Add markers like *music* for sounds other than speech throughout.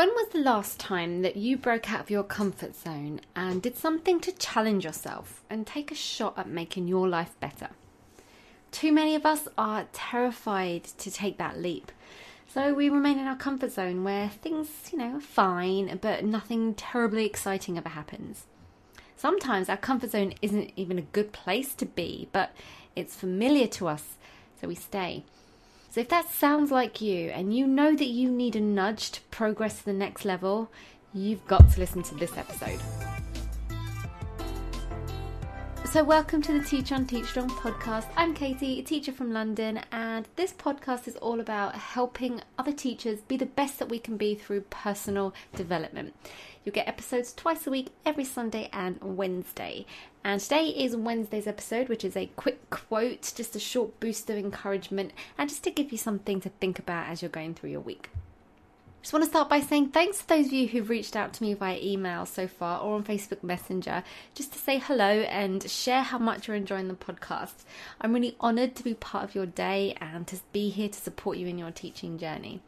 When was the last time that you broke out of your comfort zone and did something to challenge yourself and take a shot at making your life better? Too many of us are terrified to take that leap. So we remain in our comfort zone where things, you know, are fine, but nothing terribly exciting ever happens. Sometimes our comfort zone isn't even a good place to be, but it's familiar to us, so we stay. So if that sounds like you and you know that you need a nudge to progress to the next level, you've got to listen to this episode. So, welcome to the Teach on Teach Strong podcast. I'm Katie, a teacher from London, and this podcast is all about helping other teachers be the best that we can be through personal development. You'll get episodes twice a week, every Sunday and Wednesday. And today is Wednesday's episode, which is a quick quote, just a short boost of encouragement, and just to give you something to think about as you're going through your week. Just want to start by saying thanks to those of you who've reached out to me via email so far or on Facebook Messenger just to say hello and share how much you're enjoying the podcast. I'm really honoured to be part of your day and to be here to support you in your teaching journey.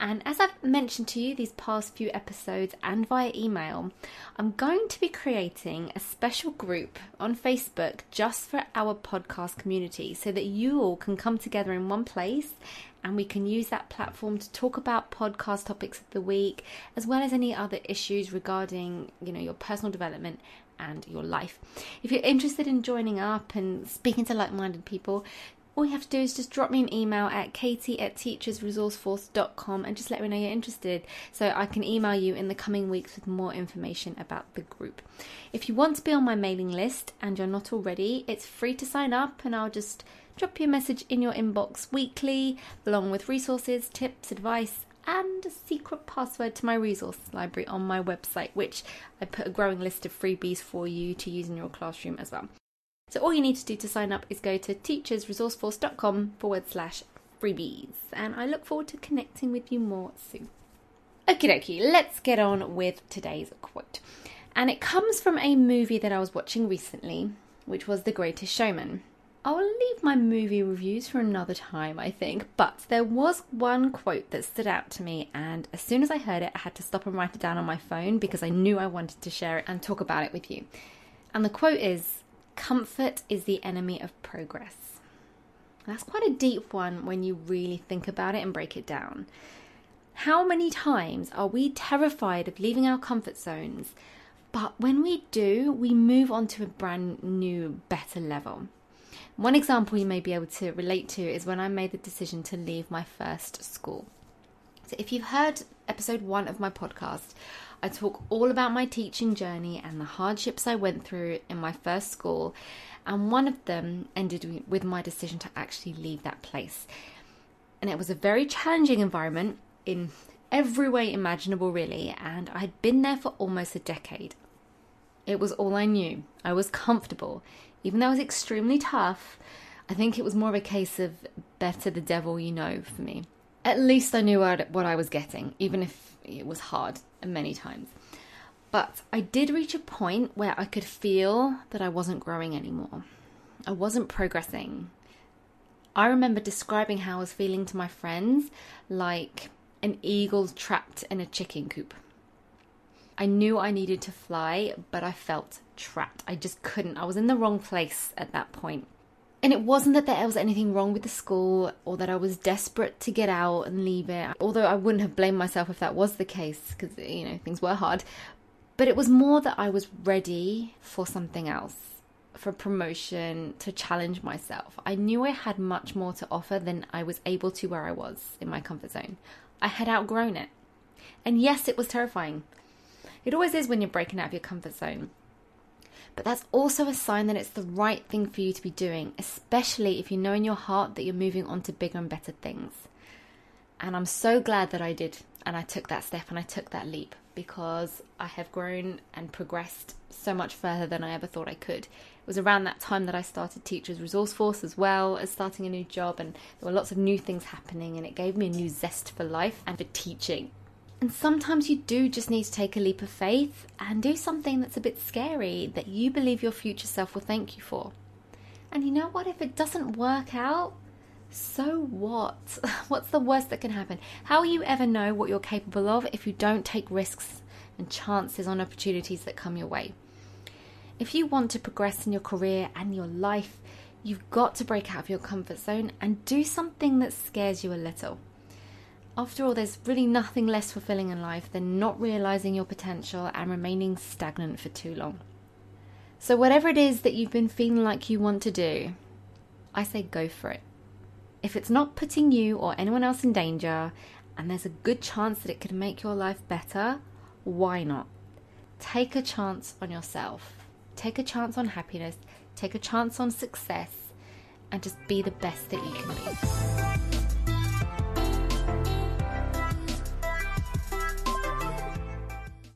And as I've mentioned to you these past few episodes and via email, I'm going to be creating a special group on Facebook just for our podcast community so that you all can come together in one place and we can use that platform to talk about podcast topics of the week as well as any other issues regarding, you know, your personal development and your life. If you're interested in joining up and speaking to like minded people, all you have to do is just drop me an email at katie at teachersresourceforce.com and just let me know you're interested so I can email you in the coming weeks with more information about the group. If you want to be on my mailing list and you're not already, it's free to sign up and I'll just drop you a message in your inbox weekly along with resources, tips, advice, and a secret password to my resource library on my website, which I put a growing list of freebies for you to use in your classroom as well. So all you need to do to sign up is go to teachersresourceforce.com forward slash freebies. And I look forward to connecting with you more soon. Okie dokie, let's get on with today's quote. And it comes from a movie that I was watching recently, which was The Greatest Showman. I will leave my movie reviews for another time, I think, but there was one quote that stood out to me, and as soon as I heard it, I had to stop and write it down on my phone because I knew I wanted to share it and talk about it with you. And the quote is Comfort is the enemy of progress. That's quite a deep one when you really think about it and break it down. How many times are we terrified of leaving our comfort zones, but when we do, we move on to a brand new, better level? One example you may be able to relate to is when I made the decision to leave my first school. So, if you've heard episode one of my podcast, I talk all about my teaching journey and the hardships I went through in my first school, and one of them ended with my decision to actually leave that place. And it was a very challenging environment in every way imaginable, really, and I had been there for almost a decade. It was all I knew. I was comfortable. Even though it was extremely tough, I think it was more of a case of better the devil you know for me. At least I knew what I was getting, even if it was hard many times. But I did reach a point where I could feel that I wasn't growing anymore. I wasn't progressing. I remember describing how I was feeling to my friends like an eagle trapped in a chicken coop. I knew I needed to fly, but I felt trapped. I just couldn't. I was in the wrong place at that point. And it wasn't that there was anything wrong with the school or that I was desperate to get out and leave it, although I wouldn't have blamed myself if that was the case because, you know, things were hard. But it was more that I was ready for something else, for promotion, to challenge myself. I knew I had much more to offer than I was able to where I was in my comfort zone. I had outgrown it. And yes, it was terrifying. It always is when you're breaking out of your comfort zone. But that's also a sign that it's the right thing for you to be doing, especially if you know in your heart that you're moving on to bigger and better things. And I'm so glad that I did and I took that step and I took that leap because I have grown and progressed so much further than I ever thought I could. It was around that time that I started Teachers Resource Force as well as starting a new job, and there were lots of new things happening, and it gave me a new zest for life and for teaching. And sometimes you do just need to take a leap of faith and do something that's a bit scary that you believe your future self will thank you for. And you know what? If it doesn't work out, so what? *laughs* What's the worst that can happen? How will you ever know what you're capable of if you don't take risks and chances on opportunities that come your way? If you want to progress in your career and your life, you've got to break out of your comfort zone and do something that scares you a little. After all, there's really nothing less fulfilling in life than not realizing your potential and remaining stagnant for too long. So, whatever it is that you've been feeling like you want to do, I say go for it. If it's not putting you or anyone else in danger, and there's a good chance that it could make your life better, why not? Take a chance on yourself. Take a chance on happiness. Take a chance on success. And just be the best that you can be.